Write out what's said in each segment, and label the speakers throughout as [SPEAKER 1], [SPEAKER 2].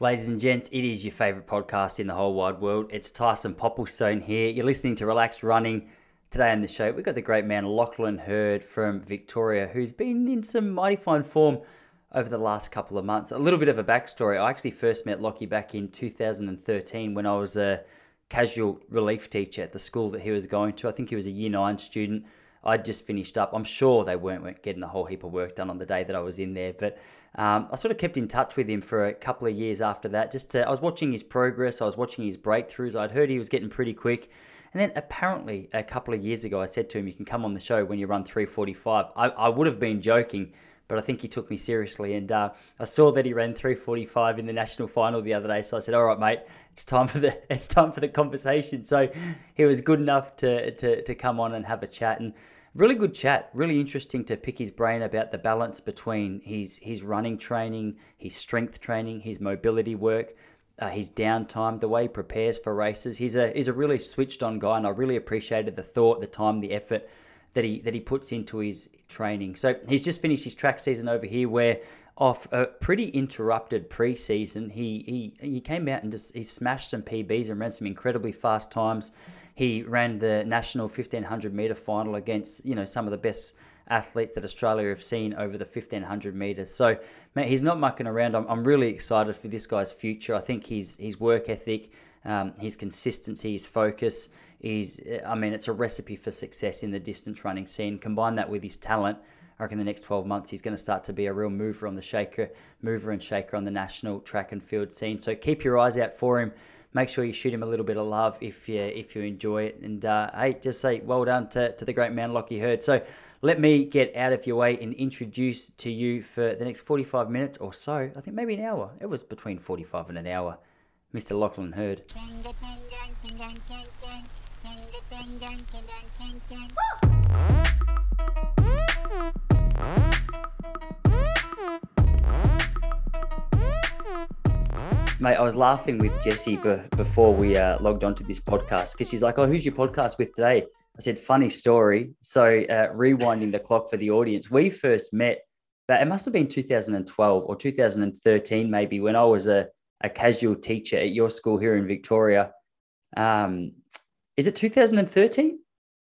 [SPEAKER 1] Ladies and gents, it is your favourite podcast in the whole wide world. It's Tyson Popplestone here. You're listening to Relaxed Running. Today on the show, we've got the great man Lachlan Hurd from Victoria, who's been in some mighty fine form over the last couple of months. A little bit of a backstory. I actually first met Lockie back in 2013 when I was a casual relief teacher at the school that he was going to. I think he was a year nine student. I'd just finished up. I'm sure they weren't getting a whole heap of work done on the day that I was in there, but um, I sort of kept in touch with him for a couple of years after that. Just to, I was watching his progress, I was watching his breakthroughs. I'd heard he was getting pretty quick. And then apparently a couple of years ago, I said to him, "You can come on the show when you run 3:45." I, I would have been joking, but I think he took me seriously. And uh, I saw that he ran 3:45 in the national final the other day, so I said, "All right, mate, it's time for the it's time for the conversation." So he was good enough to to, to come on and have a chat and really good chat. Really interesting to pick his brain about the balance between his his running training, his strength training, his mobility work, uh, his downtime, the way he prepares for races. He's a he's a really switched on guy, and I really appreciated the thought, the time, the effort that he that he puts into his training. So he's just finished his track season over here, where off a pretty interrupted preseason, he he he came out and just he smashed some PBs and ran some incredibly fast times. He ran the national 1500 meter final against you know some of the best athletes that Australia have seen over the 1500 meters. So, man, he's not mucking around. I'm, I'm really excited for this guy's future. I think his his work ethic, um, his consistency, his focus is, I mean, it's a recipe for success in the distance running scene. Combine that with his talent. I reckon the next 12 months he's going to start to be a real mover on the shaker, mover and shaker on the national track and field scene. So keep your eyes out for him make sure you shoot him a little bit of love if you if you enjoy it. And uh, hey, just say well done to, to the great man Lockie Hurd. So let me get out of your way and introduce to you for the next 45 minutes or so. I think maybe an hour. It was between 45 and an hour. Mr. Lachlan Hurd. Mate, I was laughing with Jessie be- before we uh, logged onto this podcast because she's like, "Oh, who's your podcast with today?" I said, "Funny story." So, uh, rewinding the clock for the audience, we first met, but it must have been 2012 or 2013, maybe, when I was a, a casual teacher at your school here in Victoria. Um, is it 2013?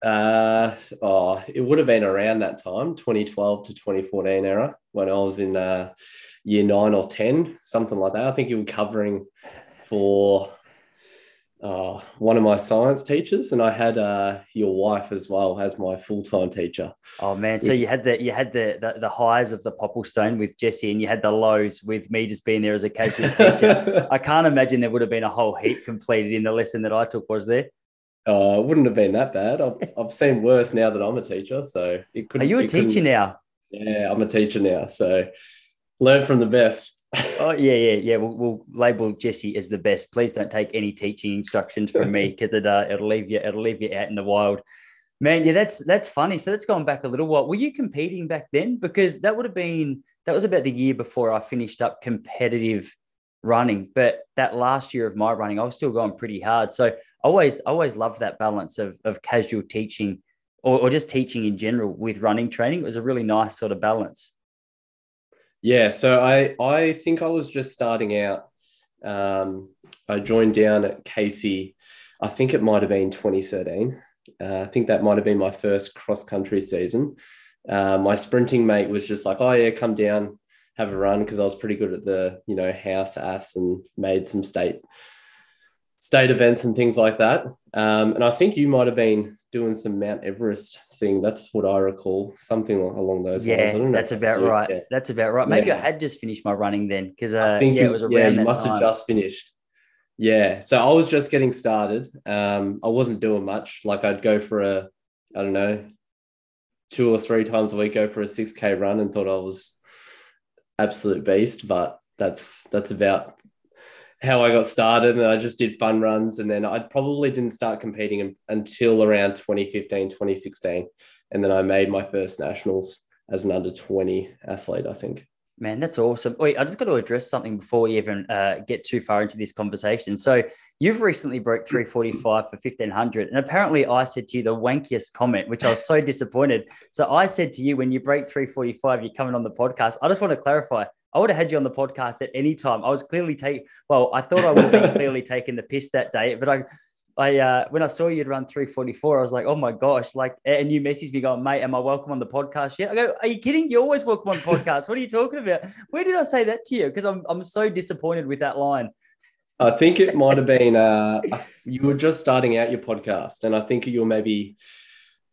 [SPEAKER 2] Uh, oh, it would have been around that time, 2012 to 2014 era, when I was in uh, year nine or 10, something like that. I think you were covering for uh, one of my science teachers, and I had uh, your wife as well as my full time teacher.
[SPEAKER 1] Oh man! So you had the you had the, the, the highs of the Popplestone with Jesse, and you had the lows with me just being there as a casual teacher. I can't imagine there would have been a whole heap completed in the lesson that I took. Was there?
[SPEAKER 2] Uh, it wouldn't have been that bad. I've, I've seen worse now that I'm a teacher. So
[SPEAKER 1] it could. Are you a teacher now?
[SPEAKER 2] Yeah, I'm a teacher now. So learn from the best.
[SPEAKER 1] oh yeah, yeah, yeah. We'll, we'll, label Jesse as the best. Please don't take any teaching instructions from me because it uh, it'll leave you it'll leave you out in the wild. Man, yeah, that's that's funny. So that's gone back a little while. Were you competing back then? Because that would have been that was about the year before I finished up competitive running. But that last year of my running, I was still going pretty hard. So always always loved that balance of of casual teaching or, or just teaching in general with running training. It was a really nice sort of balance.
[SPEAKER 2] Yeah, so I I think I was just starting out. Um, I joined down at Casey. I think it might have been 2013. Uh, I think that might have been my first cross country season. Uh, my sprinting mate was just like, "Oh yeah, come down, have a run," because I was pretty good at the you know house aths and made some state state events and things like that. Um, and I think you might have been doing some Mount Everest thing. That's what I recall, something along those
[SPEAKER 1] yeah,
[SPEAKER 2] lines.
[SPEAKER 1] that's about right. Yeah. That's about right. Maybe yeah. I had just finished my running then because uh, I think yeah,
[SPEAKER 2] you,
[SPEAKER 1] it was around
[SPEAKER 2] yeah, you must time. have just finished. Yeah, so I was just getting started. Um, I wasn't doing much. Like I'd go for a, I don't know, two or three times a week, go for a six k run, and thought I was absolute beast. But that's that's about how I got started and I just did fun runs. And then I probably didn't start competing until around 2015, 2016. And then I made my first nationals as an under 20 athlete, I think.
[SPEAKER 1] Man, that's awesome. Wait, I just got to address something before we even uh, get too far into this conversation. So, you've recently broke 345 for 1500. And apparently, I said to you the wankiest comment, which I was so disappointed. So, I said to you, when you break 345, you're coming on the podcast. I just want to clarify I would have had you on the podcast at any time. I was clearly taking, well, I thought I would have been clearly taking the piss that day, but I, I, uh, when I saw you'd run 344, I was like, oh my gosh, like, and you messaged me going, mate, am I welcome on the podcast yet? I go, are you kidding? You're always welcome on podcasts. What are you talking about? Where did I say that to you? Because I'm, I'm so disappointed with that line.
[SPEAKER 2] I think it might have been, uh, you were just starting out your podcast, and I think you were maybe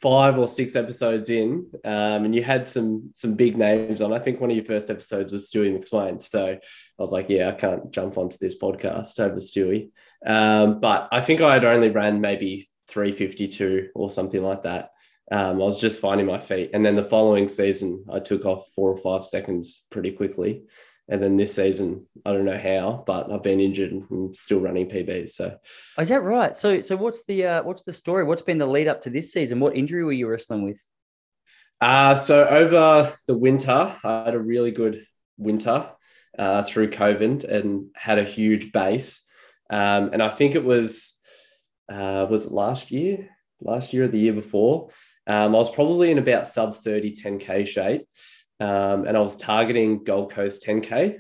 [SPEAKER 2] five or six episodes in, um, and you had some some big names on. I think one of your first episodes was Stewie McSweyn. So I was like, yeah, I can't jump onto this podcast over Stewie. Um, but I think I had only ran maybe 352 or something like that. Um, I was just finding my feet. And then the following season, I took off four or five seconds pretty quickly. And then this season, I don't know how, but I've been injured and still running PBs. So,
[SPEAKER 1] oh, is that right? So, so what's the uh, what's the story? What's been the lead up to this season? What injury were you wrestling with?
[SPEAKER 2] Uh, so over the winter, I had a really good winter uh, through COVID and had a huge base. Um, and I think it was uh, was it last year, last year or the year before. Um, I was probably in about sub 30 10k shape. Um, and I was targeting Gold Coast 10K.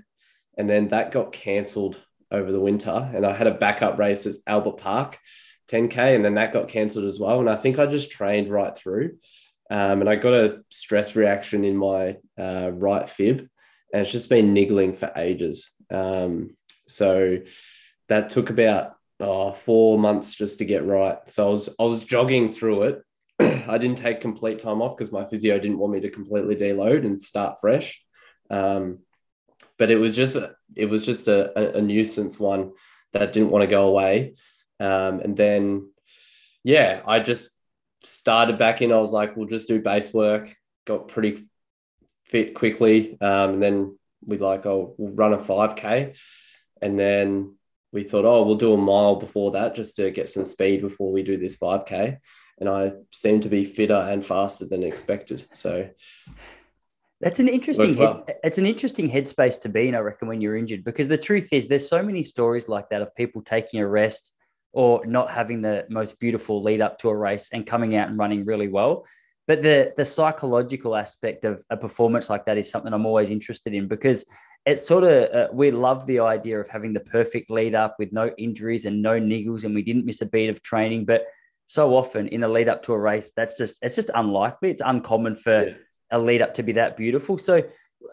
[SPEAKER 2] And then that got cancelled over the winter. And I had a backup race as Albert Park 10K. And then that got cancelled as well. And I think I just trained right through. Um, and I got a stress reaction in my uh, right fib. And it's just been niggling for ages. Um, so that took about oh, four months just to get right. So I was I was jogging through it I didn't take complete time off because my physio didn't want me to completely deload and start fresh. Um, but it was just a, it was just a, a, nuisance one that didn't want to go away. Um, and then, yeah, I just started back in. I was like, we'll just do base work. Got pretty fit quickly, um, and then we like, oh, we'll run a five k, and then we thought, oh, we'll do a mile before that just to get some speed before we do this five k and I seem to be fitter and faster than expected. So
[SPEAKER 1] that's an interesting head, it's an interesting headspace to be in, I reckon, when you're injured, because the truth is there's so many stories like that of people taking a rest or not having the most beautiful lead up to a race and coming out and running really well. But the the psychological aspect of a performance like that is something I'm always interested in because it's sort of uh, we love the idea of having the perfect lead up with no injuries and no niggles and we didn't miss a beat of training, but so often in the lead up to a race, that's just it's just unlikely. It's uncommon for yeah. a lead up to be that beautiful. So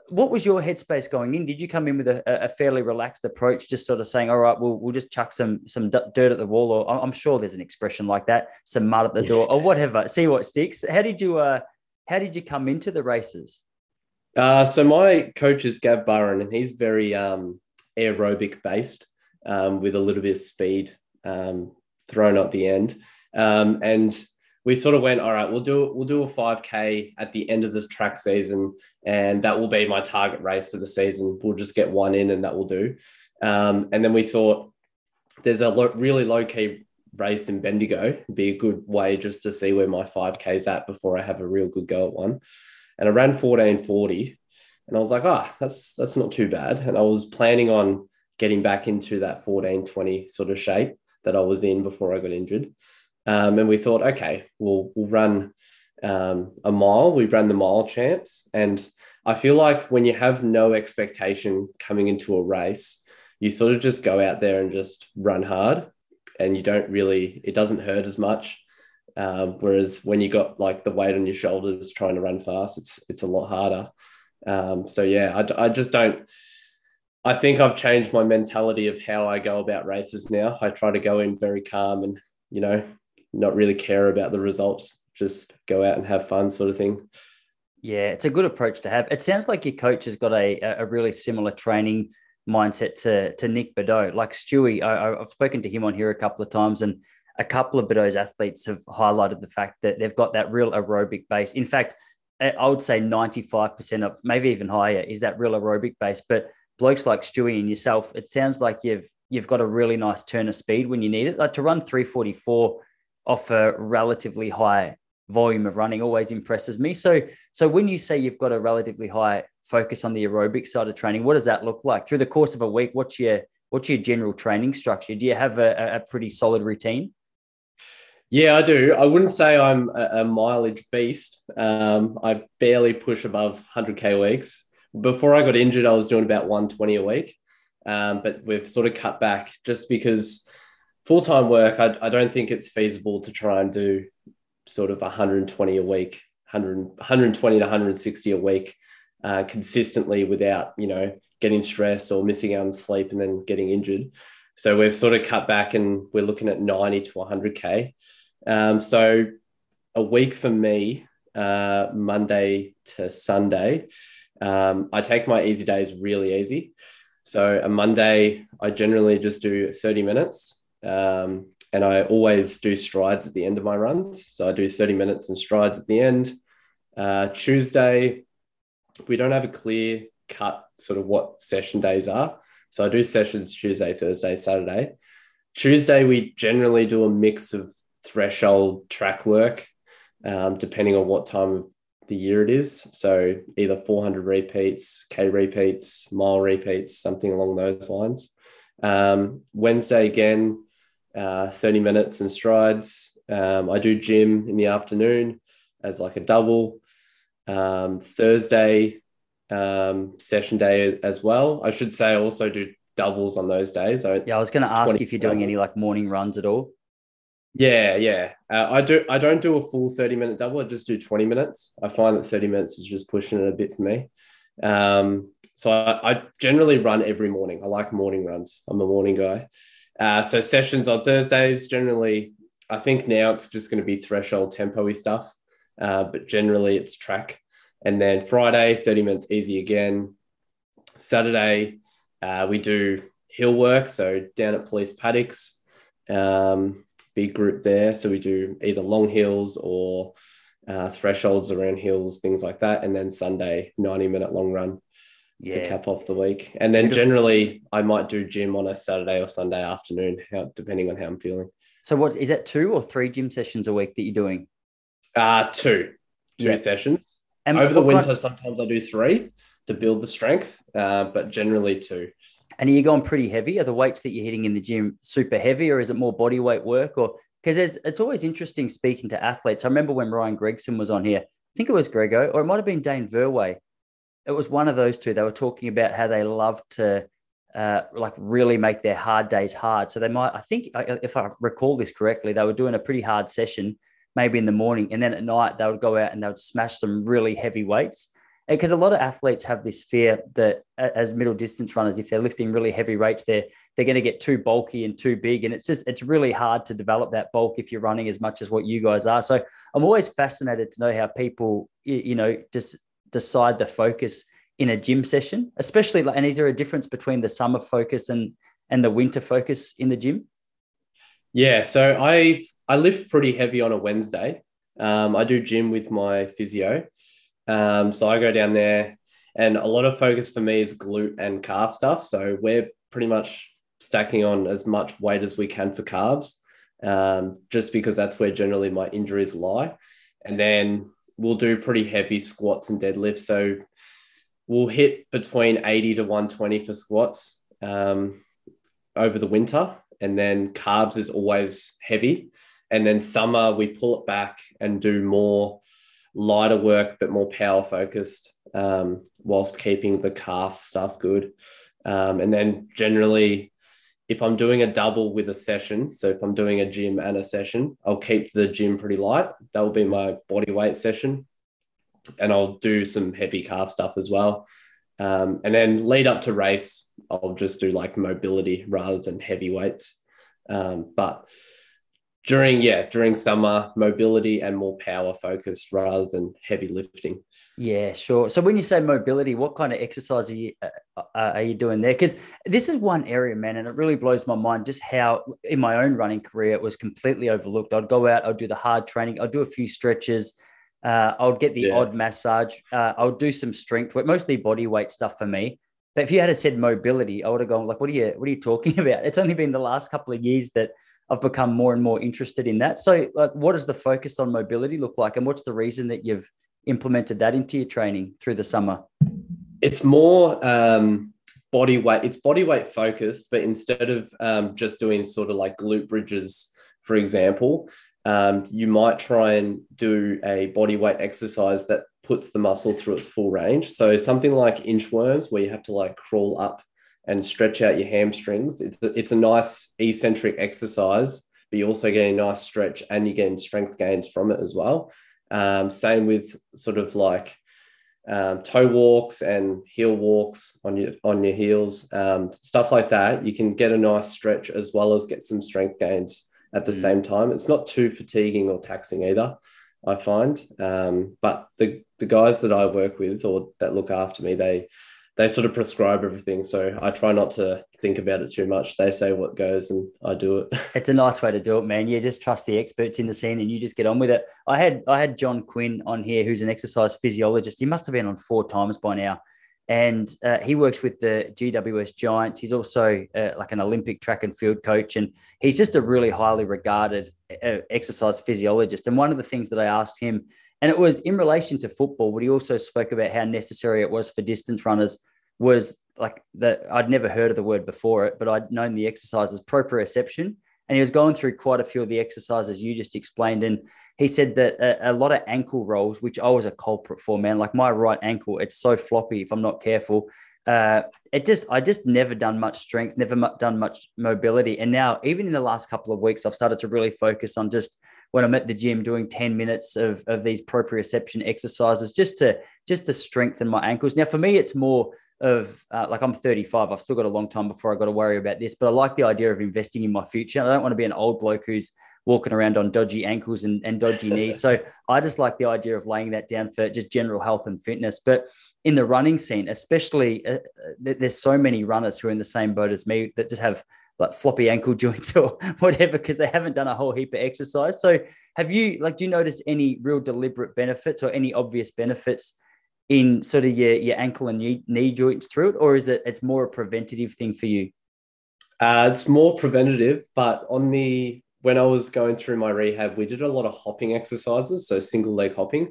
[SPEAKER 1] what was your headspace going in? Did you come in with a, a, fairly relaxed approach, just sort of saying, "All right, we'll we'll just chuck some some dirt at the wall," or I'm sure there's an expression like that, some mud at the door, or whatever. See what sticks. How did you uh How did you come into the races?
[SPEAKER 2] Uh, so my coach is Gav Burren, and he's very um, aerobic based, um, with a little bit of speed um, thrown at the end. Um, and we sort of went, all right, we'll do we'll do a 5k at the end of this track season, and that will be my target race for the season. We'll just get one in, and that will do. Um, and then we thought there's a lo- really low key race in Bendigo, It'd be a good way just to see where my 5k is at before I have a real good go at one. And I ran 1440, and I was like, ah, that's that's not too bad. And I was planning on getting back into that 1420 sort of shape that I was in before I got injured. Um, and we thought, okay, we'll, we'll run um, a mile. We ran the mile champs. And I feel like when you have no expectation coming into a race, you sort of just go out there and just run hard and you don't really, it doesn't hurt as much. Um, whereas when you got like the weight on your shoulders trying to run fast, it's, it's a lot harder. Um, so yeah, I, I just don't, I think I've changed my mentality of how I go about races now. I try to go in very calm and, you know, not really care about the results, just go out and have fun, sort of thing.
[SPEAKER 1] Yeah, it's a good approach to have. It sounds like your coach has got a, a really similar training mindset to, to Nick Bideau. Like Stewie, I, have spoken to him on here a couple of times, and a couple of Bideau's athletes have highlighted the fact that they've got that real aerobic base. In fact, I would say 95% of maybe even higher is that real aerobic base. But blokes like Stewie and yourself, it sounds like you've you've got a really nice turn of speed when you need it. Like to run 344 off a relatively high volume of running always impresses me. So, so when you say you've got a relatively high focus on the aerobic side of training, what does that look like through the course of a week? What's your what's your general training structure? Do you have a, a pretty solid routine?
[SPEAKER 2] Yeah, I do. I wouldn't say I'm a, a mileage beast. Um, I barely push above 100k weeks, before I got injured, I was doing about 120 a week. Um, but we've sort of cut back just because full time work, I, I don't think it's feasible to try and do sort of 120 a week, 100, 120 to 160 a week uh, consistently without, you know, getting stressed or missing out on sleep and then getting injured. So we've sort of cut back and we're looking at 90 to 100K. Um, so a week for me, uh, Monday to Sunday, um, I take my easy days really easy. So a Monday, I generally just do 30 minutes. Um, and I always do strides at the end of my runs. So I do 30 minutes and strides at the end. Uh, Tuesday, we don't have a clear cut sort of what session days are. So I do sessions Tuesday, Thursday, Saturday. Tuesday, we generally do a mix of threshold track work, um, depending on what time of the year it is. So either 400 repeats, K repeats, mile repeats, something along those lines. Um, Wednesday, again, uh, 30 minutes and strides. Um, I do gym in the afternoon as like a double. Um, Thursday, um, session day as well. I should say I also do doubles on those days.
[SPEAKER 1] I, yeah, I was going to ask if you're doing any like morning runs at all.
[SPEAKER 2] Yeah, yeah. Uh, I do. I don't do a full thirty minute double. I just do twenty minutes. I find that thirty minutes is just pushing it a bit for me. Um, so I, I, generally run every morning. I like morning runs. I'm a morning guy. Uh, so sessions on Thursdays generally. I think now it's just going to be threshold tempo-y stuff, uh, but generally it's track. And then Friday, 30 minutes easy again. Saturday, uh, we do hill work. So down at police paddocks. Um, big group there. So we do either long hills or uh, thresholds around hills, things like that. And then Sunday, 90 minute long run yeah. to cap off the week. And then generally, I might do gym on a Saturday or Sunday afternoon, how, depending on how I'm feeling.
[SPEAKER 1] So, what is that two or three gym sessions a week that you're doing?
[SPEAKER 2] Uh, two, two yeah. sessions. And Over the winter, sometimes I do three to build the strength, uh, but generally two.
[SPEAKER 1] And are you going pretty heavy? Are the weights that you're hitting in the gym super heavy, or is it more body weight work? Or because it's always interesting speaking to athletes. I remember when Ryan Gregson was on here. I think it was Grego, or it might have been Dane Verway. It was one of those two. They were talking about how they love to uh, like really make their hard days hard. So they might, I think, if I recall this correctly, they were doing a pretty hard session, maybe in the morning, and then at night they would go out and they would smash some really heavy weights because a lot of athletes have this fear that as middle distance runners if they're lifting really heavy weights they're they're going to get too bulky and too big and it's just it's really hard to develop that bulk if you're running as much as what you guys are so i'm always fascinated to know how people you know just decide the focus in a gym session especially and is there a difference between the summer focus and and the winter focus in the gym
[SPEAKER 2] yeah so i i lift pretty heavy on a wednesday um, i do gym with my physio um, so I go down there, and a lot of focus for me is glute and calf stuff. So we're pretty much stacking on as much weight as we can for calves, um, just because that's where generally my injuries lie. And then we'll do pretty heavy squats and deadlifts. So we'll hit between 80 to 120 for squats um, over the winter. And then carbs is always heavy. And then summer, we pull it back and do more lighter work but more power focused um, whilst keeping the calf stuff good um, and then generally if i'm doing a double with a session so if i'm doing a gym and a session i'll keep the gym pretty light. That will be my body weight session. And i'll do some heavy calf stuff as well. Um, and then lead up to race i'll just do like mobility rather than heavy weights. Um, but during yeah during summer mobility and more power focused rather than heavy lifting.
[SPEAKER 1] Yeah sure. So when you say mobility what kind of exercise are you, uh, uh are you doing there? Because this is one area man and it really blows my mind just how in my own running career it was completely overlooked. I'd go out i'd do the hard training i'd do a few stretches uh, i would get the yeah. odd massage uh, i would do some strength work mostly body weight stuff for me. But if you had said mobility i would have gone like what are you what are you talking about? It's only been the last couple of years that I've become more and more interested in that. So, like, what does the focus on mobility look like, and what's the reason that you've implemented that into your training through the summer?
[SPEAKER 2] It's more um, body weight. It's body weight focused, but instead of um, just doing sort of like glute bridges, for example, um, you might try and do a body weight exercise that puts the muscle through its full range. So something like inchworms, where you have to like crawl up and stretch out your hamstrings, it's it's a nice eccentric exercise, but you're also getting a nice stretch and you're getting strength gains from it as well. Um, same with sort of like um, toe walks and heel walks on your on your heels, um, stuff like that. You can get a nice stretch as well as get some strength gains at the mm. same time. It's not too fatiguing or taxing either. I find. Um, but the the guys that I work with or that look after me, they they sort of prescribe everything. So I try not to think about it too much. They say what goes and I do it.
[SPEAKER 1] It's a nice way to do it, man. You just trust the experts in the scene and you just get on with it. I had I had John Quinn on here, who's an exercise physiologist. He must have been on four times by now and uh, he works with the GWS Giants. He's also uh, like an Olympic track and field coach, and he's just a really highly regarded uh, exercise physiologist. And one of the things that I asked him, and it was in relation to football, but he also spoke about how necessary it was for distance runners. Was like that I'd never heard of the word before it, but I'd known the exercises proprioception, and he was going through quite a few of the exercises you just explained, and he said that a, a, lot of ankle rolls, which I was a culprit for, man, like my right ankle, it's so floppy if I'm not careful. Uh, it just, I just never done much strength, never done much mobility. And now, even in the last couple of weeks, I've started to really focus on just when I'm at the gym doing 10 minutes of, of these proprioception exercises just to, just to strengthen my ankles. Now, for me, it's more of uh, like I'm 35. I've still got a long time before I got to worry about this, but I like the idea of investing in my future. I don't want to be an old bloke who's walking around on dodgy ankles and, and dodgy knees. So I just like the idea of laying that down for just general health and fitness. But in the running scene, especially, uh, uh there's so many runners who are in the same boat as me that just have like floppy ankle joints or whatever because they haven't done a whole heap of exercise. So have you like do you notice any real deliberate benefits or any obvious benefits in sort of your, your ankle and knee, knee joints through it, or is it it's more a preventative thing for you?
[SPEAKER 2] Uh, it's more preventative, but on the when I was going through my rehab, we did a lot of hopping exercises, so single leg hopping.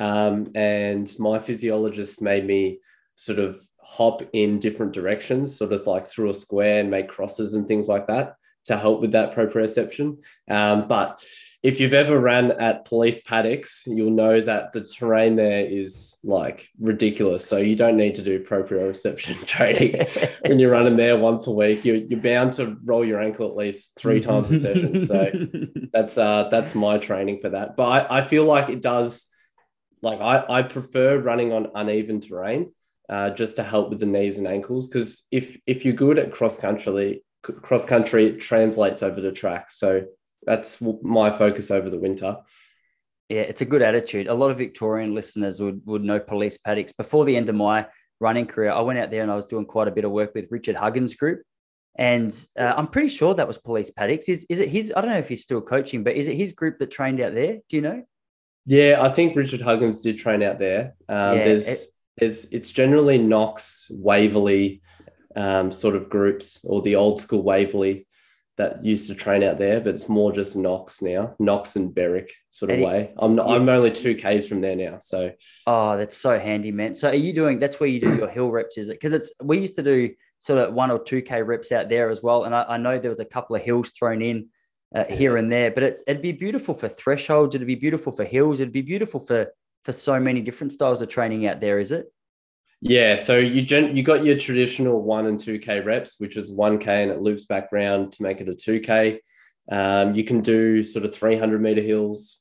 [SPEAKER 2] Um, and my physiologist made me sort of hop in different directions, sort of like through a square and make crosses and things like that to help with that proprioception. Um, but if you've ever ran at police paddocks, you'll know that the terrain there is like ridiculous. So you don't need to do proprioception training when you're running there once a week. You're, you're bound to roll your ankle at least three times a session. So that's uh, that's my training for that. But I, I feel like it does. Like I, I prefer running on uneven terrain uh, just to help with the knees and ankles because if if you're good at cross country cross country, it translates over the track. So that's my focus over the winter.
[SPEAKER 1] Yeah, it's a good attitude. A lot of Victorian listeners would, would know police paddocks. Before the end of my running career, I went out there and I was doing quite a bit of work with Richard Huggins' group. And uh, I'm pretty sure that was police paddocks. Is, is it his? I don't know if he's still coaching, but is it his group that trained out there? Do you know?
[SPEAKER 2] Yeah, I think Richard Huggins did train out there. Um, yeah, there's, it, there's, it's generally Knox, Waverley, um, sort of groups, or the old school Waverley that used to train out there, but it's more just Knox now, Knox and Berwick sort of Eddie, way. I'm yeah. I'm only two k's from there now, so.
[SPEAKER 1] Oh, that's so handy, man. So are you doing? That's where you do your hill reps, is it? Because it's we used to do sort of one or two k reps out there as well, and I, I know there was a couple of hills thrown in uh, here and there, but it's it'd be beautiful for thresholds. It'd be beautiful for hills. It'd be beautiful for for so many different styles of training out there. Is it?
[SPEAKER 2] Yeah, so you gen- you got your traditional one and two k reps, which is one k and it loops back round to make it a two k. Um, you can do sort of three hundred meter hills.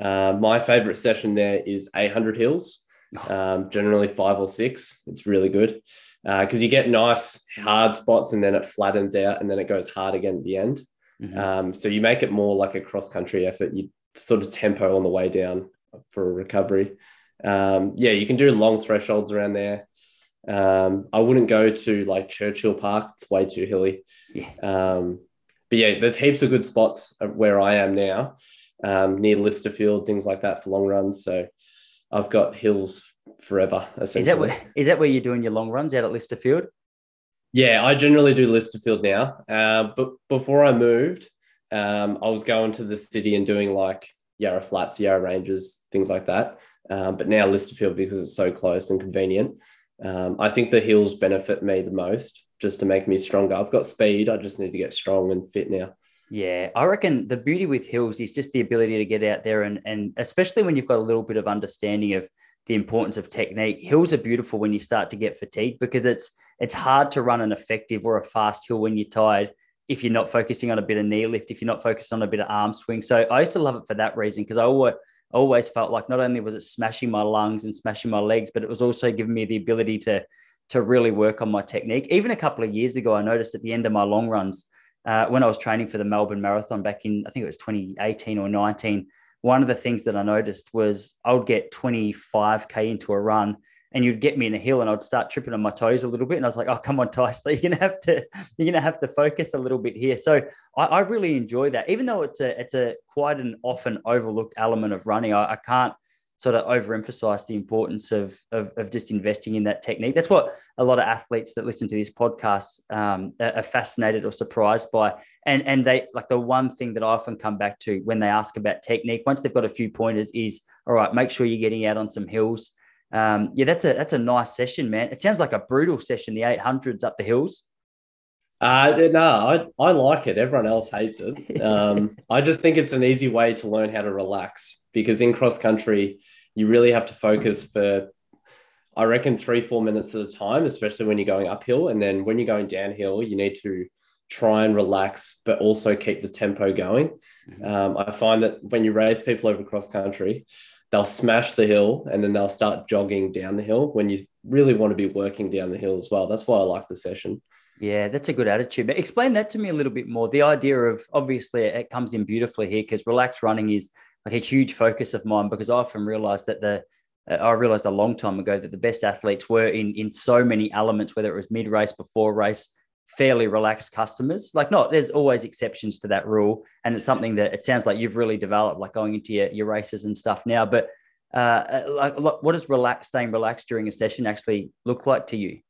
[SPEAKER 2] Uh, my favorite session there is eight hundred hills, um, generally five or six. It's really good because uh, you get nice hard spots and then it flattens out and then it goes hard again at the end. Mm-hmm. Um, so you make it more like a cross country effort. You sort of tempo on the way down for a recovery um, yeah, you can do long thresholds around there. Um, I wouldn't go to like Churchill Park; it's way too hilly. Yeah. Um, but yeah, there's heaps of good spots where I am now, um, near Lysterfield, things like that for long runs. So I've got hills forever.
[SPEAKER 1] Is that where, is that where you're doing your long runs out at Lysterfield?
[SPEAKER 2] Yeah, I generally do Lysterfield now. Uh, but before I moved, um, I was going to the city and doing like Yarra Flats, Yarra Ranges, things like that. Um, but now Lysterfield because it's so close and convenient. Um, I think the hills benefit me the most just to make me stronger. I've got speed. I just need to get strong and fit now.
[SPEAKER 1] Yeah, I reckon the beauty with hills is just the ability to get out there and and especially when you've got a little bit of understanding of the importance of technique. Hills are beautiful when you start to get fatigued because it's it's hard to run an effective or a fast hill when you're tired if you're not focusing on a bit of knee lift, if you're not focused on a bit of arm swing. So I used to love it for that reason because I always always felt like not only was it smashing my lungs and smashing my legs, but it was also giving me the ability to to really work on my technique. Even a couple of years ago, I noticed at the end of my long runs, uh, when I was training for the Melbourne Marathon back in, I think it was 2018 or 19, one of the things that I noticed was I would get 25K into a run and you'd get me in a hill and I'd start tripping on my toes a little bit. And I was like, oh, come on, Tyson, you're gonna have to, you're gonna have to focus a little bit here. So I, I really enjoy that, even though it's a it's a quite an often overlooked element of running. I, I can't sort of overemphasize the importance of, of, of just investing in that technique. That's what a lot of athletes that listen to this podcast um, are fascinated or surprised by. And and they like the one thing that I often come back to when they ask about technique, once they've got a few pointers, is all right, make sure you're getting out on some hills um, yeah, that's a that's a nice session, man. It sounds like a brutal session, the 800s up the hills.
[SPEAKER 2] Uh, no, I, I like it. Everyone else hates it. Um, I just think it's an easy way to learn how to relax because in cross country, you really have to focus for, I reckon, three, four minutes at a time, especially when you're going uphill. And then when you're going downhill, you need to try and relax, but also keep the tempo going. Mm-hmm. Um, I find that when you raise people over cross country, they'll smash the hill and then they'll start jogging down the hill when you really want to be working down the hill as well. That's why I like the session.
[SPEAKER 1] Yeah, that's a good attitude. But explain that to me a little bit more. The idea of obviously it comes in beautifully here because relaxed running is like a huge focus of mine because I often realized that the uh, I realized a long time ago that the best athletes were in in so many elements, whether it was mid race, before race, fairly relaxed customers. Like, not there's always exceptions to that rule, and it's something that it sounds like you've really developed, like going into your, your races and stuff now. But uh, uh like, what does relaxed, staying relaxed during a session actually look like to you?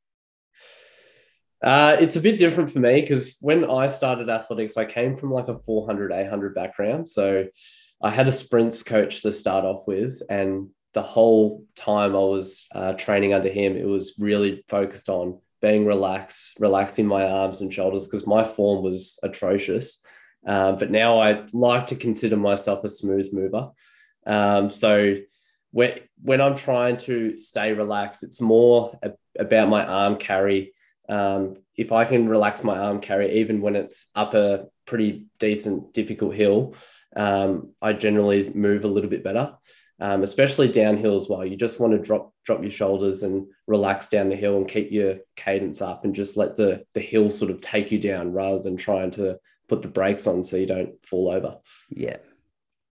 [SPEAKER 2] Uh, it's a bit different for me because when I started athletics, I came from like a 400, 800 background. So I had a sprints coach to start off with. And the whole time I was uh, training under him, it was really focused on being relaxed, relaxing my arms and shoulders because my form was atrocious. Um, but now I like to consider myself a smooth mover. Um, so when, when I'm trying to stay relaxed, it's more a, about my arm carry. Um, if I can relax my arm carry, even when it's up a pretty decent, difficult hill, um, I generally move a little bit better um, especially downhill as well. You just want to drop drop your shoulders and relax down the hill and keep your cadence up and just let the the hill sort of take you down rather than trying to put the brakes on so you don't fall over.
[SPEAKER 1] Yeah.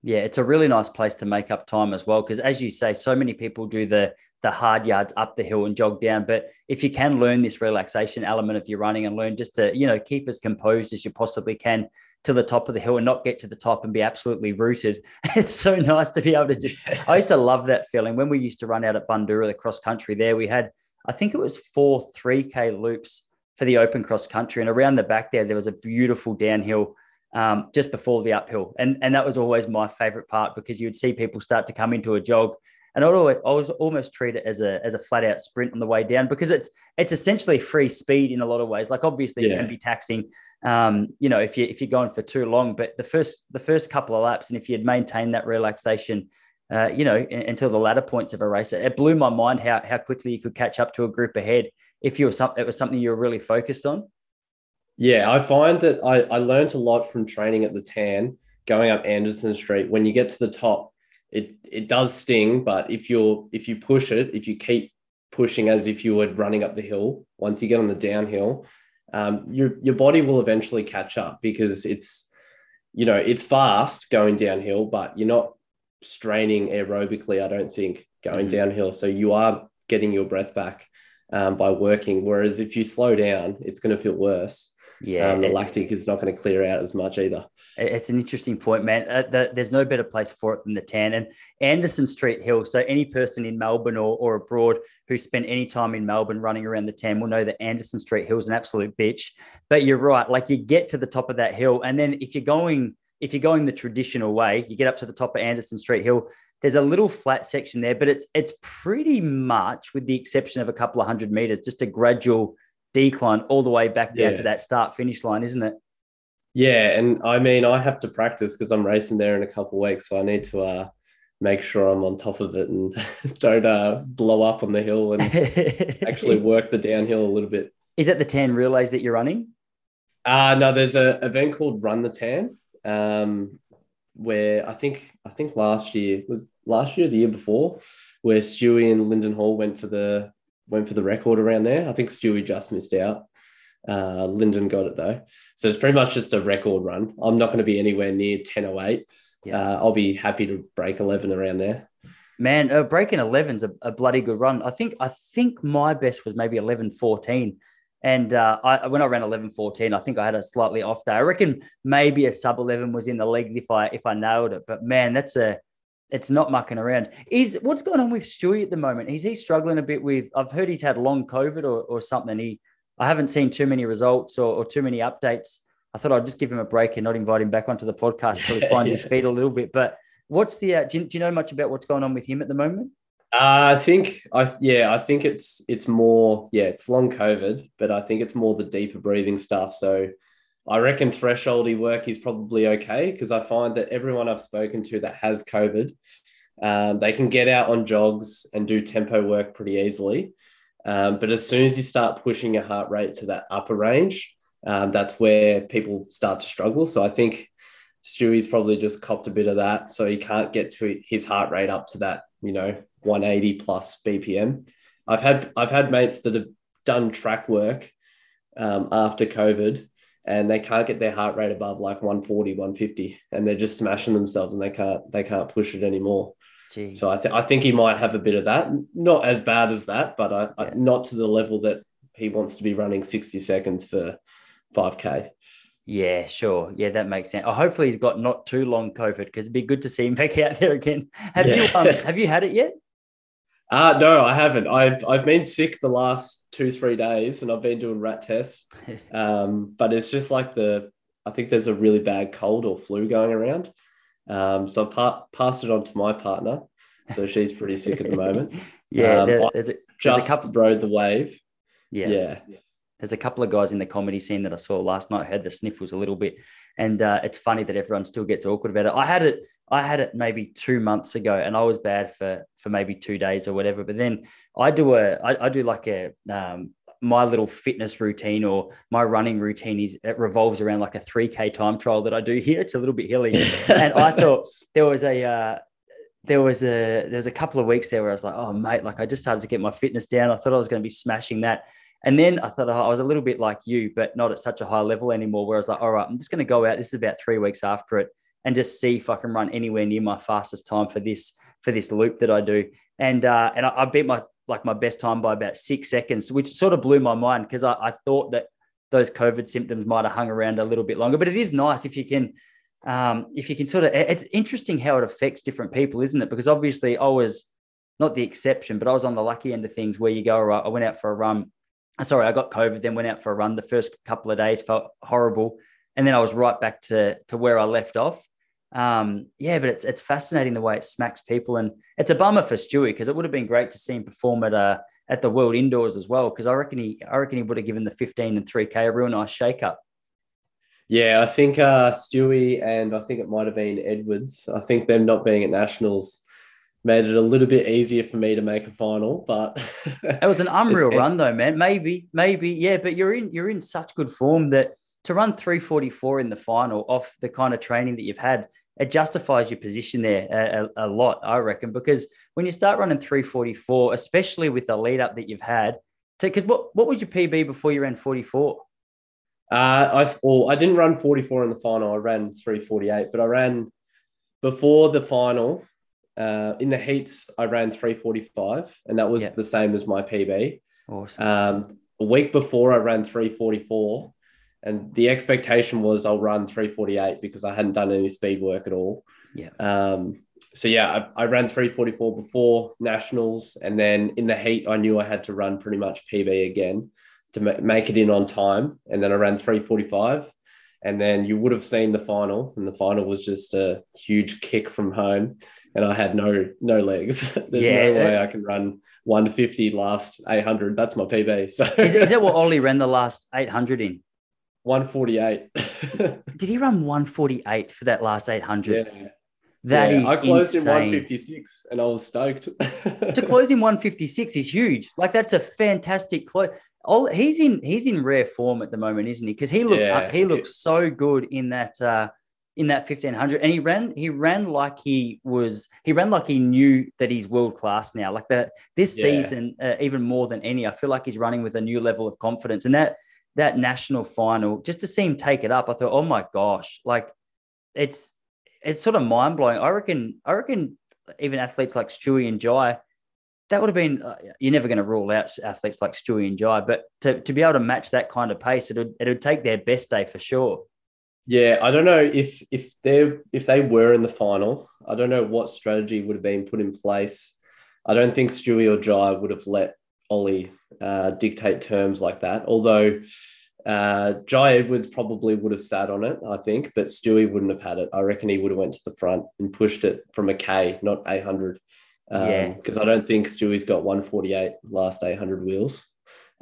[SPEAKER 1] Yeah, it's a really nice place to make up time as well. Because as you say, so many people do the the hard yards up the hill and jog down. But if you can learn this relaxation element of your running and learn just to, you know, keep as composed as you possibly can, to the top of the hill and not get to the top and be absolutely rooted. It's so nice to be able to just. I used to love that feeling when we used to run out at Bundoora, the cross country. There we had, I think it was four three k loops for the open cross country, and around the back there there was a beautiful downhill. Um, just before the uphill, and and that was always my favorite part because you would see people start to come into a jog, and I always, almost treat it as a as a flat out sprint on the way down because it's it's essentially free speed in a lot of ways. Like obviously yeah. it can be taxing, um, you know, if you if you're going for too long. But the first the first couple of laps, and if you'd maintained that relaxation, uh, you know, until the latter points of a race, it blew my mind how how quickly you could catch up to a group ahead if you were something it was something you were really focused on.
[SPEAKER 2] Yeah, I find that I I learned a lot from training at the Tan, going up Anderson Street. When you get to the top, it it does sting, but if you're if you push it, if you keep pushing as if you were running up the hill, once you get on the downhill, um, your your body will eventually catch up because it's you know it's fast going downhill, but you're not straining aerobically. I don't think going mm-hmm. downhill, so you are getting your breath back um, by working. Whereas if you slow down, it's going to feel worse. Yeah, um, the lactic is not going to clear out as much either.
[SPEAKER 1] It's an interesting point, man. Uh, the, there's no better place for it than the tan and Anderson Street Hill. So any person in Melbourne or, or abroad who spent any time in Melbourne running around the tan will know that Anderson Street Hill is an absolute bitch. But you're right. Like you get to the top of that hill, and then if you're going if you're going the traditional way, you get up to the top of Anderson Street Hill. There's a little flat section there, but it's it's pretty much, with the exception of a couple of hundred meters, just a gradual decline all the way back down yeah. to that start finish line, isn't it?
[SPEAKER 2] Yeah, and I mean, I have to practice because I'm racing there in a couple of weeks, so I need to uh, make sure I'm on top of it and don't uh, blow up on the hill and actually work the downhill a little bit.
[SPEAKER 1] Is that the tan relays that you're running?
[SPEAKER 2] Uh no, there's a event called Run the Tan, um, where I think I think last year was last year, the year before, where Stewie and Lyndon Hall went for the went for the record around there. I think Stewie just missed out. Uh, Lyndon got it though, so it's pretty much just a record run. I'm not going to be anywhere near 10:08. Yeah. Uh, I'll be happy to break 11 around there.
[SPEAKER 1] Man, uh, breaking 11's a, a bloody good run. I think I think my best was maybe 11:14. And uh, I, when I ran 11 14, I think I had a slightly off day. I reckon maybe a sub 11 was in the legs if I if I nailed it. But man, that's a it's not mucking around. Is what's going on with Stewie at the moment? Is he struggling a bit with? I've heard he's had long COVID or, or something. He I haven't seen too many results or, or too many updates. I thought I'd just give him a break and not invite him back onto the podcast until he finds yeah. his feet a little bit. But what's the? Uh, do, you, do you know much about what's going on with him at the moment?
[SPEAKER 2] Uh, I think I yeah I think it's it's more yeah it's long COVID, but I think it's more the deeper breathing stuff. So I reckon thresholdy work is probably okay because I find that everyone I've spoken to that has COVID, um, they can get out on jogs and do tempo work pretty easily. Um, but as soon as you start pushing your heart rate to that upper range, um, that's where people start to struggle. So I think Stewie's probably just copped a bit of that. So he can't get to his heart rate up to that, you know, 180 plus BPM. I've had I've had mates that have done track work um, after COVID and they can't get their heart rate above like 140 150 and they're just smashing themselves and they can't they can't push it anymore Gee. so I, th- I think he might have a bit of that not as bad as that but I, yeah. I, not to the level that he wants to be running 60 seconds for 5k
[SPEAKER 1] yeah, sure. Yeah, that makes sense. Oh, hopefully he's got not too long COVID because it'd be good to see him back out there again. Have yeah. you um, have you had it yet?
[SPEAKER 2] Uh no, I haven't. I've I've been sick the last two three days, and I've been doing rat tests. Um, but it's just like the I think there's a really bad cold or flu going around. Um, so I've pa- passed it on to my partner, so she's pretty sick at the moment.
[SPEAKER 1] yeah, um, there, there's, a,
[SPEAKER 2] there's just a couple rode the wave.
[SPEAKER 1] Yeah, yeah. There's a couple of guys in the comedy scene that I saw last night had the sniffles a little bit, and uh, it's funny that everyone still gets awkward about it. I had it I had it maybe two months ago, and I was bad for for maybe two days or whatever. But then I do a I, I do like a um, my little fitness routine or my running routine is it revolves around like a 3k time trial that I do here. It's a little bit hilly. and I thought there was a uh, there was a there was a couple of weeks there where I was like, oh mate, like I just started to get my fitness down. I thought I was going to be smashing that. And then I thought oh, I was a little bit like you, but not at such a high level anymore. Where I was like, all right, I'm just going to go out. This is about three weeks after it and just see if I can run anywhere near my fastest time for this for this loop that I do. And uh, and I, I beat my like my best time by about six seconds, which sort of blew my mind because I, I thought that those COVID symptoms might have hung around a little bit longer. But it is nice if you can um, if you can sort of it's interesting how it affects different people, isn't it? Because obviously I was not the exception, but I was on the lucky end of things where you go, right, I went out for a run. Sorry, I got COVID, then went out for a run. The first couple of days felt horrible. And then I was right back to to where I left off um, yeah, but it's it's fascinating the way it smacks people, and it's a bummer for Stewie because it would have been great to see him perform at uh, at the World Indoors as well. Because I reckon he I reckon he would have given the fifteen and three k a real nice shake up.
[SPEAKER 2] Yeah, I think uh, Stewie and I think it might have been Edwards. I think them not being at nationals made it a little bit easier for me to make a final. But
[SPEAKER 1] it was an unreal run though, man. Maybe, maybe, yeah. But you're in you're in such good form that to run 344 in the final off the kind of training that you've had, it justifies your position there a, a, lot, I reckon, because when you start running 344, especially with the lead up that you've had, because what, what was your PB before you ran 44?
[SPEAKER 2] Uh, I well, I didn't run 44 in the final. I ran 348, but I ran before the final. Uh, in the heats, I ran 345, and that was yeah. the same as my PB.
[SPEAKER 1] Awesome.
[SPEAKER 2] Um, a week before, I ran 344, and the expectation was I'll run 348 because I hadn't done any speed work at all.
[SPEAKER 1] Yeah.
[SPEAKER 2] Um, so yeah, I, I, ran 344 before nationals, and then in the heat, I knew I had to run pretty much PB again to ma- make it in on time, and then I ran 345, and then you would have seen the final, and the final was just a huge kick from home, and I had no no legs. There's yeah, no way I can run 150 last 800. That's my PB. So
[SPEAKER 1] is, is that what Ollie ran the last 800 in?
[SPEAKER 2] 148.
[SPEAKER 1] Did he run 148 for that last 800?
[SPEAKER 2] Yeah.
[SPEAKER 1] That
[SPEAKER 2] yeah,
[SPEAKER 1] is
[SPEAKER 2] I closed
[SPEAKER 1] insane.
[SPEAKER 2] in 156 and I was stoked.
[SPEAKER 1] to close in 156 is huge. Like that's a fantastic close. All he's in he's in rare form at the moment, isn't he? Because he looked
[SPEAKER 2] Yeah.
[SPEAKER 1] he looked so good in that uh in that 1500 and he ran he ran like he was he ran like he knew that he's world class now like that this
[SPEAKER 2] Yeah.
[SPEAKER 1] season uh, even more than any i feel like he's running with a new level of confidence and that that national final just to see him take it up i thought oh my gosh like it's it's sort of mind-blowing i reckon i reckon even athletes like stewie and jye that would have been uh, you're never going to rule out athletes like stewie and jye but to, to be able to match that kind of pace it would, it would take their best day for sure
[SPEAKER 2] Yeah, I don't know if if they if they were in the final, I don't know what strategy would have been put in place. I don't think Stewie or Jye would have let Ollie uh, dictate terms like that. Although uh, Jye Edwards probably would have sat on it, I think, but Stewie wouldn't have had it. I reckon he would have went to the front and pushed it from a K, not 800. Um,
[SPEAKER 1] Yeah.
[SPEAKER 2] because I don't think Stewie's got 148 last 800 wheels.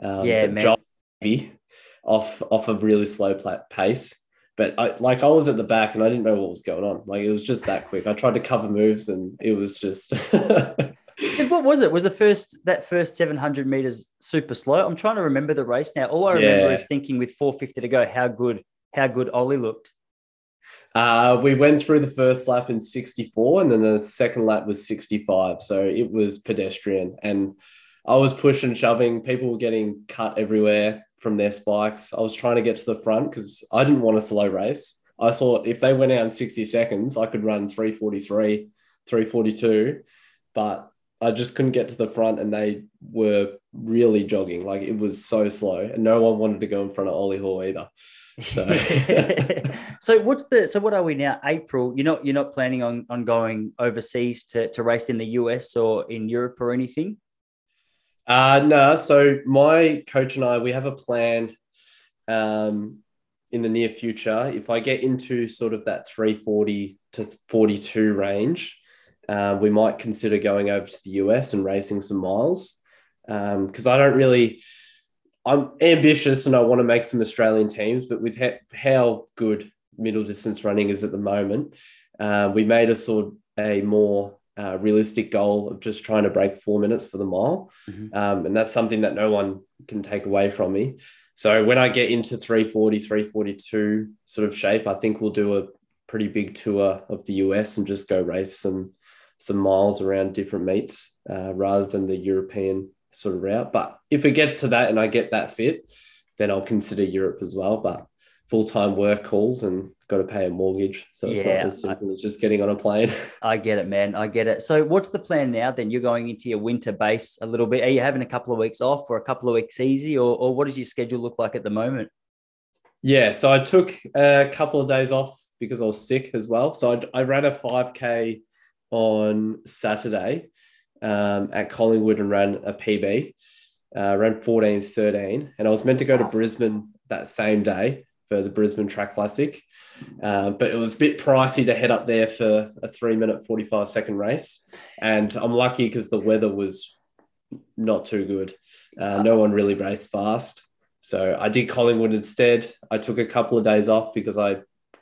[SPEAKER 2] Um,
[SPEAKER 1] Yeah, man.
[SPEAKER 2] Jye maybe off off a really slow pace. But I like I was at the back and I didn't know what was going on. Like it was just that quick. I tried to cover moves and it was just
[SPEAKER 1] What was it? Was the first that first 700 meters super slow? I'm trying to remember the race now. All I remember
[SPEAKER 2] Yeah.
[SPEAKER 1] is thinking with 450 to go, how good, how good Ollie looked.
[SPEAKER 2] uh we went through the first lap in 64 and then the second lap was 65. So it was pedestrian and I was pushing, shoving, people were getting cut everywhere from their spikes. I was trying to get to the front because I didn't want a slow race. I thought if they went out in 60 seconds, I could run 343, 342, but I just couldn't get to the front and they were really jogging. Like it was so slow and no one wanted to go in front of Ollie Hoare either. So
[SPEAKER 1] so what's the so what are we now? April. You're not you're not planning on on going overseas to to race in the US or in Europe or anything?
[SPEAKER 2] Uh, no, so my coach and I, we have a plan um, in the near future. If I get into sort of that 340 to 42 range, uh, we might consider going over to the US and racing some miles. Because I don't really, I'm ambitious and I want to make some Australian teams, but with ha- how good middle distance running is at the moment, uh, we made a sort of a more uh, realistic goal of just trying to break four minutes for the mile.
[SPEAKER 1] Mhm.
[SPEAKER 2] Um, and that's something that no one can take away from me. So when I get into 340, 342 sort of shape, I think we'll do a pretty big tour of the US and just go race some some miles around different meets uh, rather than the European sort of route. But if it gets to that and I get that fit, then I'll consider Europe as well. But full time work calls and got to pay a mortgage, so it's
[SPEAKER 1] Yeah,
[SPEAKER 2] not as simple as just getting on a plane.
[SPEAKER 1] I get it, man. I get it. So what's the plan now? Then you're going into your winter base a little bit. Are you having a couple of weeks off or a couple of weeks easy, or or what does your schedule look like at the moment?
[SPEAKER 2] Yeah, so I took a couple of days off because I was sick as well. So I, I ran a 5K on Saturday um, at Collingwood and ran a PB, uh, ran 14 13. And I was meant to go to Brisbane that same day for the Brisbane Track Classic. Uh, but it was a bit pricey to head up there for a three minute, 45 second race. And I'm lucky because the weather was not too good. Uh, no one really raced fast. So I did Collingwood instead. I took a couple of days off because I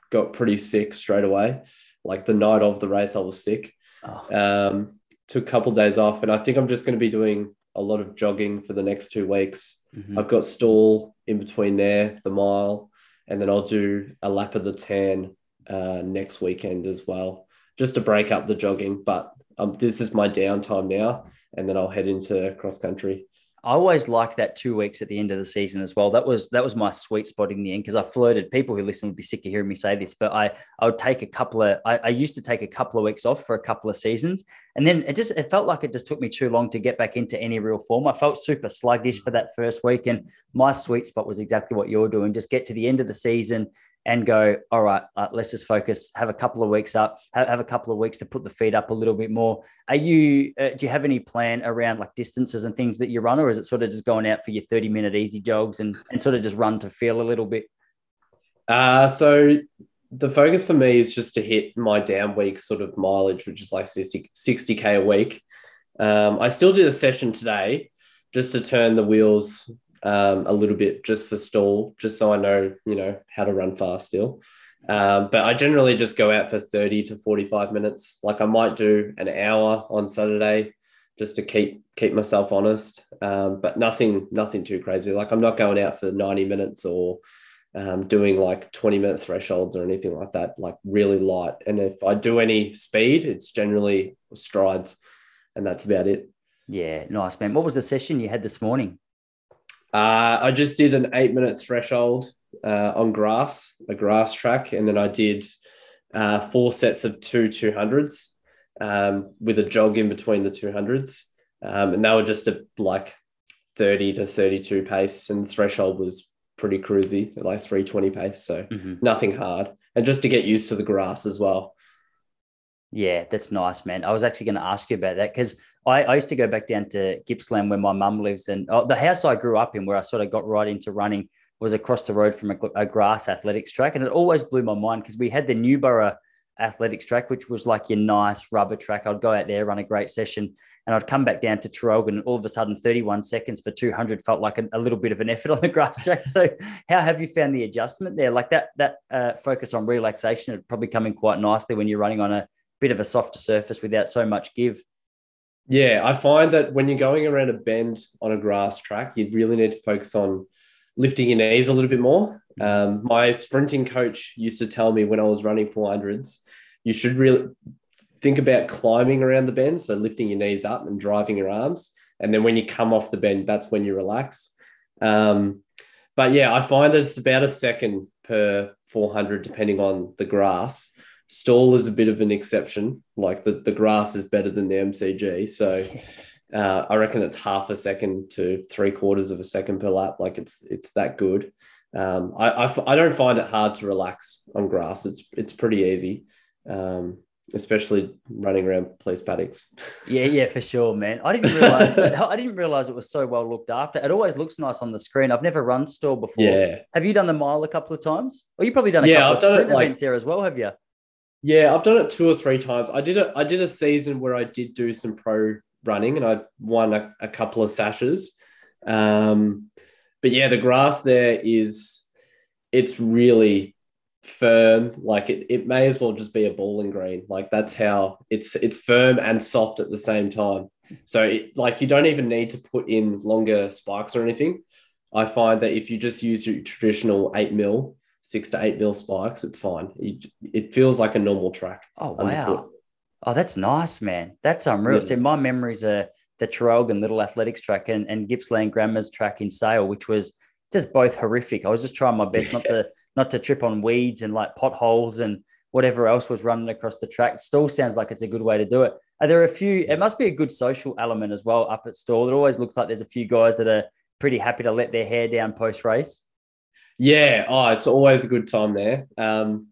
[SPEAKER 2] got pretty sick straight away. Like the night of the race, I was sick.
[SPEAKER 1] Oh,
[SPEAKER 2] Um, took a couple of days off, and I think I'm just going to be doing a lot of jogging for the next two weeks.
[SPEAKER 1] mhm.
[SPEAKER 2] I've got Stawell in between there, the mile, and then I'll do a lap of the tan uh, next weekend as well, just to break up the jogging. But um, this is my downtime now, and then I'll head into cross country.
[SPEAKER 1] I always like that two weeks at the end of the season as well. That was that was my sweet spot in the end because I flirted. People who listen would be sick of hearing me say this, but I I would take a couple of I, I used to take a couple of weeks off for a couple of seasons, and then it just it felt like it just took me too long to get back into any real form. I felt super sluggish for that first week, and my sweet spot was exactly what you're doing. Just get to the end of the season and go, all right, uh, let's just focus, have a couple of weeks up, have, have a couple of weeks to put the feet up a little bit more. Are you, uh, do you have any plan around like distances and things that you run, or is it sort of just going out for your 30 minute easy jogs and, and sort of just run to feel a little bit?
[SPEAKER 2] Uh, so the focus for me is just to hit my down week sort of mileage, which is like 60, 60K a week. Um, I still did a session today just to turn the wheels um, a little bit just for Stawell, just so I know, you know, how to run fast still. Um, but I generally just go out for 30 to 45 minutes. Like I might do an hour on Saturday just to keep keep myself honest. Um, but nothing nothing too crazy. Like I'm not going out for 90 minutes or um, doing like 20 minute thresholds or anything like that, like really light. And if I do any speed, it's generally strides and that's about it.
[SPEAKER 1] Yeah, nice, man. What was the session you had this morning?
[SPEAKER 2] Uh, I just did an eight minute threshold uh, on grass, a grass track, and then I did uh, four sets of two 200s um, with a jog in between the 200s. Um, and they were just a like 30 to 32 pace, and the threshold was pretty cruisy, like 320 pace. So mm-hmm. nothing hard. And just to get used to the grass as well.
[SPEAKER 1] Yeah, that's nice, man. I was actually going to ask you about that because I, I, used to go back down to Gippsland where my mum lives, and oh, the house I grew up in, where I sort of got right into running, was across the road from a, a grass athletics track, and it always blew my mind because we had the Newborough athletics track, which was like your nice rubber track. I'd go out there, run a great session, and I'd come back down to Traralgon, and all of a sudden, 31 seconds for 200 felt like a, a little bit of an effort on the grass track. So, how have you found the adjustment there? Like that that uh, focus on relaxation would probably come in quite nicely when you're running on a bit of a softer surface without so much give.
[SPEAKER 2] Yeah, I find that when you're going around a bend on a grass track, you really need to focus on lifting your knees a little bit more. Um, my sprinting coach used to tell me when I was running 400s, you should really think about climbing around the bend. So lifting your knees up and driving your arms. And then when you come off the bend, that's when you relax. Um, but yeah, I find that it's about a second per 400, depending on the grass. Stawell is a bit of an exception. Like the, the grass is better than the MCG. So uh, I reckon it's half a second to three quarters of a second per lap. Like it's it's that good. Um, I, I, I don't find it hard to relax on grass. It's it's pretty easy, um, especially running around police paddocks.
[SPEAKER 1] Yeah, yeah, for sure, man. I didn't realize I didn't realize it was so well looked after. It always looks nice on the screen. I've never run Stawell before.
[SPEAKER 2] Yeah.
[SPEAKER 1] Have you done the mile a couple of times? Or you probably done a yeah, couple I've of sprint like, events there as well, have you?
[SPEAKER 2] Yeah, I've done it two or three times. I did a I did a season where I did do some pro running and I won a, a couple of sashes. Um, but yeah, the grass there is it's really firm. Like it, it may as well just be a bowling green. Like that's how it's it's firm and soft at the same time. So it, like you don't even need to put in longer spikes or anything. I find that if you just use your traditional eight mil six to eight mil spikes, it's fine. It, it feels like a normal track.
[SPEAKER 1] Oh wow! Oh, that's nice, man. That's unreal. Yeah. So my memories are the Traralgon Little Athletics track and, and Gippsland Grammar's track in Sale, which was just both horrific. I was just trying my best yeah. not to not to trip on weeds and like potholes and whatever else was running across the track. Still sounds like it's a good way to do it. Are there a few? It must be a good social element as well up at Stawell. It always looks like there's a few guys that are pretty happy to let their hair down post race.
[SPEAKER 2] Yeah, oh, it's always a good time there. Um,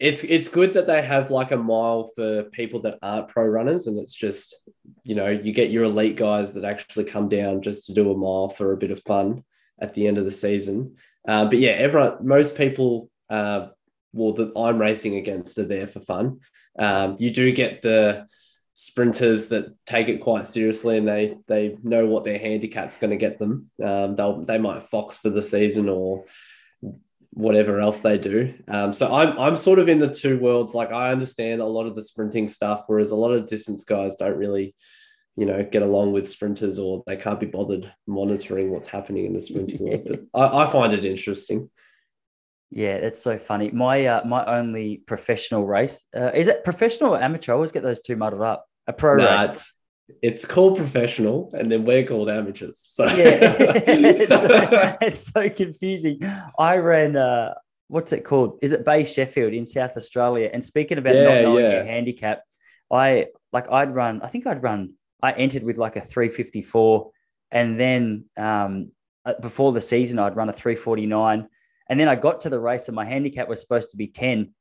[SPEAKER 2] it's it's good that they have like a mile for people that aren't pro runners, and it's just you know you get your elite guys that actually come down just to do a mile for a bit of fun at the end of the season. Uh, but yeah, everyone, most people, uh, well, that I'm racing against are there for fun. Um, you do get the sprinters that take it quite seriously and they they know what their handicap's going to get them. Um, they'll they might fox for the season or whatever else they do. Um, so I'm I'm sort of in the two worlds. Like I understand a lot of the sprinting stuff, whereas a lot of distance guys don't really, you know, get along with sprinters or they can't be bothered monitoring what's happening in the sprinting world. But I, I, find it interesting.
[SPEAKER 1] Yeah, that's so funny. My uh, my only professional race uh, is it professional or amateur? I always get those two muddled up. A pro nah, race
[SPEAKER 2] it's called professional and then we're called amateurs. So
[SPEAKER 1] yeah, it's, so, it's, so, confusing. I ran uh what's it called? Is it Bay Sheffield in South Australia? And speaking about yeah, not knowing yeah. your handicap, I like I'd run, I think I'd run, I entered with like a 354 and then um uh, before the season I'd run a 349 and then I got to the race and my handicap was supposed to be 10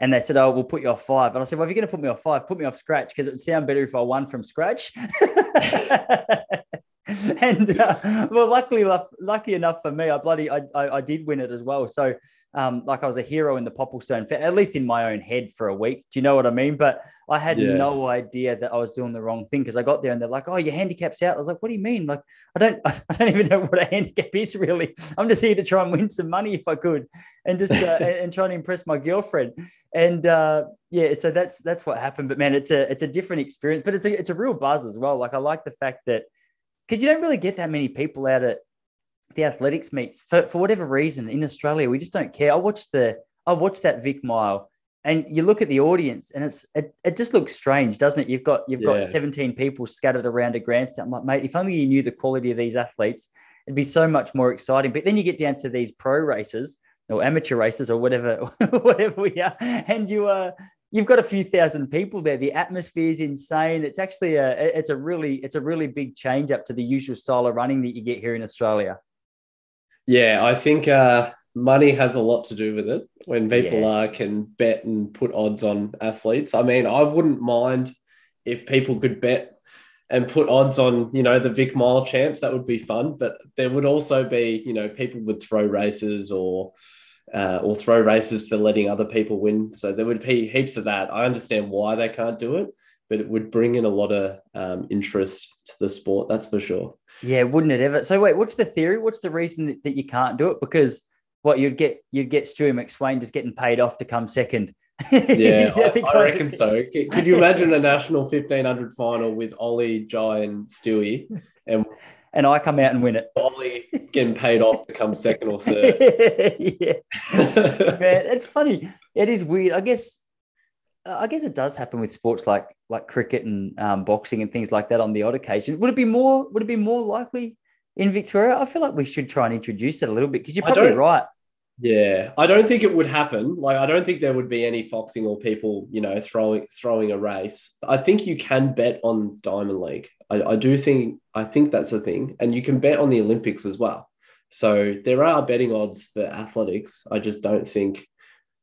[SPEAKER 1] and they said, "Oh, we'll put you off five. And I said, "Well, if you're going to put me off five, put me off scratch because it would sound better if I won from scratch." and uh, well, luckily, lucky enough for me, I bloody I, I, I did win it as well. So um, like I was a hero in the Popplestone, at least in my own head for a week. Do you know what I mean? But I had yeah. no idea that I was doing the wrong thing because I got there and they're like, "Oh, your handicap's out." I was like, "What do you mean?" Like, I don't, I don't even know what a handicap is really. I'm just here to try and win some money if I could, and just uh, and trying to impress my girlfriend. And uh, yeah, so that's that's what happened. But man, it's a it's a different experience, but it's a it's a real buzz as well. Like I like the fact that because you don't really get that many people out at the athletics meets for, for whatever reason in Australia, we just don't care. I watched the I watched that Vic Mile and you look at the audience and it's it, it just looks strange, doesn't it? You've got you've yeah. got 17 people scattered around a grandstand. I'm like, mate, if only you knew the quality of these athletes, it'd be so much more exciting. But then you get down to these pro races or amateur races or whatever, whatever we are, and you uh you've got a few thousand people there. The atmosphere is insane. It's actually a it's a really it's a really big change up to the usual style of running that you get here in Australia.
[SPEAKER 2] Yeah, I think uh, money has a lot to do with it when people yeah. uh, can bet and put odds on athletes. I mean, I wouldn't mind if people could bet and put odds on, you know, the Vic Mile champs. That would be fun. But there would also be, you know, people would throw races or uh, or throw races for letting other people win. So there would be heaps of that. I understand why they can't do it, but it would bring in a lot of um, interest to the sport. That's for sure.
[SPEAKER 1] Yeah, wouldn't it ever? So wait, what's the theory? What's the reason that, that you can't do it? Because what you'd get, you'd get Stewie McSweyn just getting paid off to come second.
[SPEAKER 2] yeah, I, I, reckon so. Could you imagine a national 1500 final with Ollie, Jye, and Stewie, and
[SPEAKER 1] and I come out and win it.
[SPEAKER 2] Ollie getting paid off to come second or third.
[SPEAKER 1] yeah, man, it's funny. It is weird. I guess uh, I guess it does happen with sports like like cricket and um, boxing and things like that on the odd occasion. Would it be more? Would it be more likely in Victoria? I feel like we should try and introduce it a little bit because you're probably right.
[SPEAKER 2] Yeah, I don't think it would happen. Like, I don't think there would be any foxing or people, you know, throwing throwing a race. I think you can bet on Diamond League. I, I do think I think that's a thing, and you can bet on the Olympics as well. So there are betting odds for athletics. I just don't think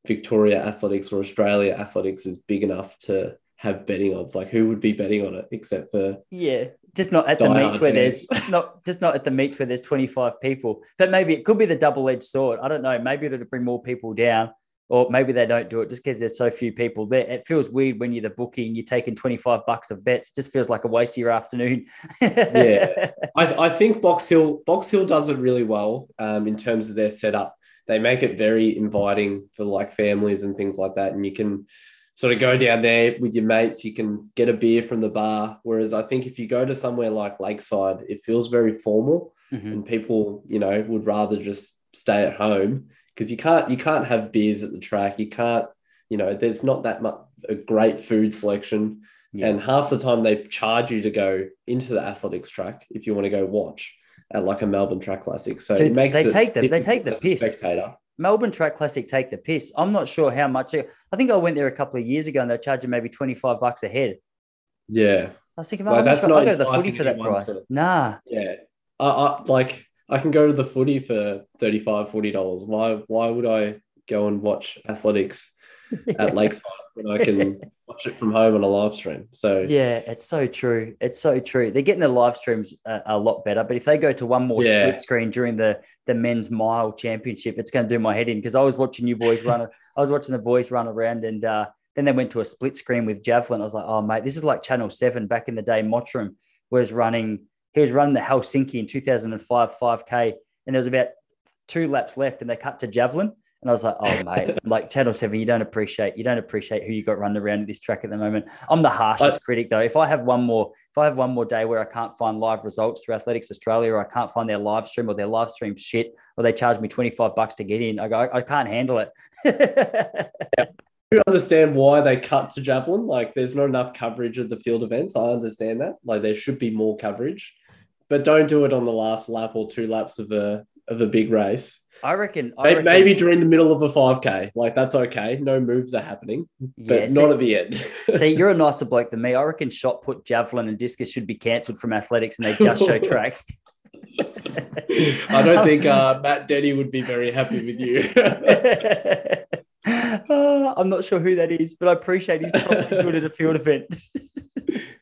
[SPEAKER 2] Victoria Athletics or Australia Athletics is big enough to have betting odds. Like who would be betting on it except for
[SPEAKER 1] yeah, just not at the meets where there's not just not at the meets where there's 25 people. But maybe it could be the double edged sword. I don't know. Maybe it'll bring more people down, or maybe they don't do it just because there's so few people there. It feels weird when you're the bookie and you're taking 25 bucks of bets. It just feels like a waste of your afternoon.
[SPEAKER 2] yeah, I, I think Box Hill Box Hill does it really well um, in terms of their setup they make it very inviting for like families and things like that. And you can sort of go down there with your mates, you can get a beer from the bar. Whereas I think if you go to somewhere like Lakeside, it feels very formal mm-hmm. and people, you know, would rather just stay at home because you can't you can't have beers at the track. You can't, you know, there's not that much a great food selection. Yeah. And half the time they charge you to go into the athletics track if you want to go watch at like a Melbourne Track Classic. So Dude, it makes
[SPEAKER 1] they take
[SPEAKER 2] the
[SPEAKER 1] they take the piss.
[SPEAKER 2] Spectator.
[SPEAKER 1] Melbourne Track Classic take the piss. I'm not sure how much. I think I went there a couple of years ago and they're charging maybe 25 bucks a head.
[SPEAKER 2] Yeah.
[SPEAKER 1] I was thinking, like, that's sure not I go to the footy for that price. To, nah.
[SPEAKER 2] Yeah. I, I like I can go to the footy for 35 $40. Why why would I go and watch athletics at Lakeside when I can watch it from home on a live stream. So
[SPEAKER 1] yeah, it's so true. It's so true. They're getting the live streams a, a lot better, but if they go to one more yeah. split screen during the the men's mile championship, it's going to do my head in because I was watching you boys run. I was watching the boys run around, and uh, then they went to a split screen with javelin. I was like, oh mate, this is like Channel Seven back in the day. Mottram was running. He was running the Helsinki in 2005 5K, and there was about two laps left, and they cut to javelin and I was like, oh mate, like Channel Seven, you don't appreciate you don't appreciate who you got running around at this track at the moment. I'm the harshest I, critic though. If I have one more, if I have one more day where I can't find live results through Athletics Australia, or I can't find their live stream, or their live stream shit, or they charge me 25 bucks to get in, I go, I, can't handle it.
[SPEAKER 2] yeah. You understand why they cut to javelin? Like, there's not enough coverage of the field events. I understand that. Like, there should be more coverage, but don't do it on the last lap or two laps of a of a big race.
[SPEAKER 1] I reckon,
[SPEAKER 2] I maybe, reckon, maybe during the middle of a 5K, like that's okay. No moves are happening, but yeah, not at the end.
[SPEAKER 1] see, you're a nicer bloke than me. I reckon shot put, javelin, and discus should be cancelled from athletics and they just show track.
[SPEAKER 2] I don't think uh, Matt Denny would be very happy with you.
[SPEAKER 1] uh, I'm not sure who that is, but I appreciate he's probably good at a field event.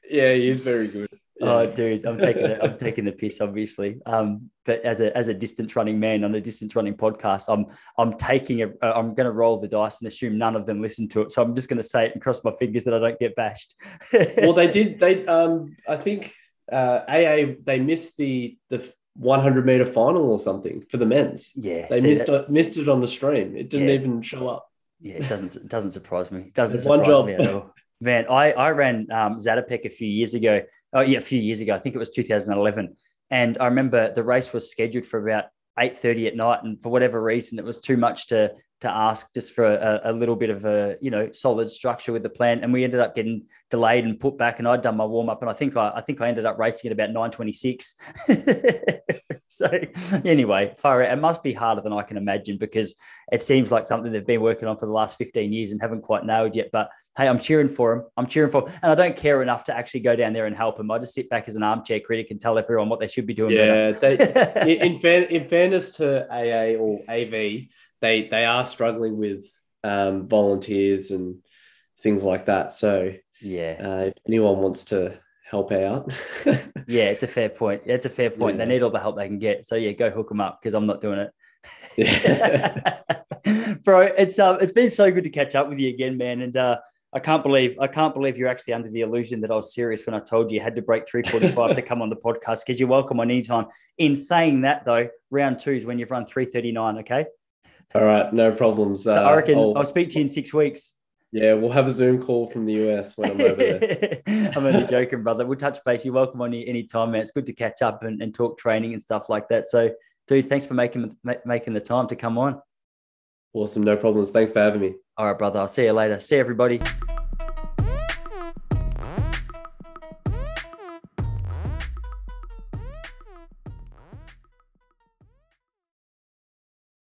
[SPEAKER 2] yeah, he is very good.
[SPEAKER 1] Oh, dude, I'm taking it. I'm taking the piss, obviously. Um, but as a as a distance running man on a distance running podcast, I'm I'm taking a. I'm going to roll the dice and assume none of them listen to it. So I'm just going to say it and cross my fingers that I don't get bashed.
[SPEAKER 2] well, they did. They um, I think uh, AA they missed the the 100 meter final or something for the men's.
[SPEAKER 1] Yeah,
[SPEAKER 2] they missed it, missed it on the stream. It didn't yeah. even show up.
[SPEAKER 1] Yeah, it doesn't it doesn't surprise me. It doesn't surprise one job. me at all. Man, I I ran um, Zatopek a few years ago oh yeah, a few years ago. I think it was 2011. And I remember the race was scheduled for about 8.30 at night. And for whatever reason, it was too much to to ask just for a, a, little bit of a you know solid structure with the plan and we ended up getting delayed and put back and I'd done my warm up and I think I, I think I ended up racing at about 926 so anyway far it must be harder than I can imagine because it seems like something they've been working on for the last 15 years and haven't quite nailed yet. But hey I'm cheering for them I'm cheering for them. and I don't care enough to actually go down there and help them I just sit back as an armchair critic and tell everyone what they should be doing
[SPEAKER 2] yeah they, in, fair, in fairness to AA or AV they they are struggling with um, volunteers and things like that. So
[SPEAKER 1] yeah,
[SPEAKER 2] uh, if anyone wants to help out,
[SPEAKER 1] yeah, it's a fair point. It's a fair point. Yeah. They need all the help they can get. So yeah, go hook them up because I'm not doing it. Bro, it's um, it's been so good to catch up with you again, man. And uh, I can't believe I can't believe you're actually under the illusion that I was serious when I told you you had to break 345 to come on the podcast because you're welcome on any time. In saying that though, round two is when you've run 339, okay?
[SPEAKER 2] All right, no problems. Uh,
[SPEAKER 1] I reckon I'll, I'll, speak to you in six weeks.
[SPEAKER 2] Yeah, we'll have a Zoom call from the US when I'm over there. I'm
[SPEAKER 1] only joking, brother. We'll touch base. You're welcome on any time, man. It's good to catch up and, and talk training and stuff like that. So, dude, thanks for making making the time to come on.
[SPEAKER 2] Awesome, no problems. Thanks for having me.
[SPEAKER 1] All right, brother. I'll see you later. See everybody.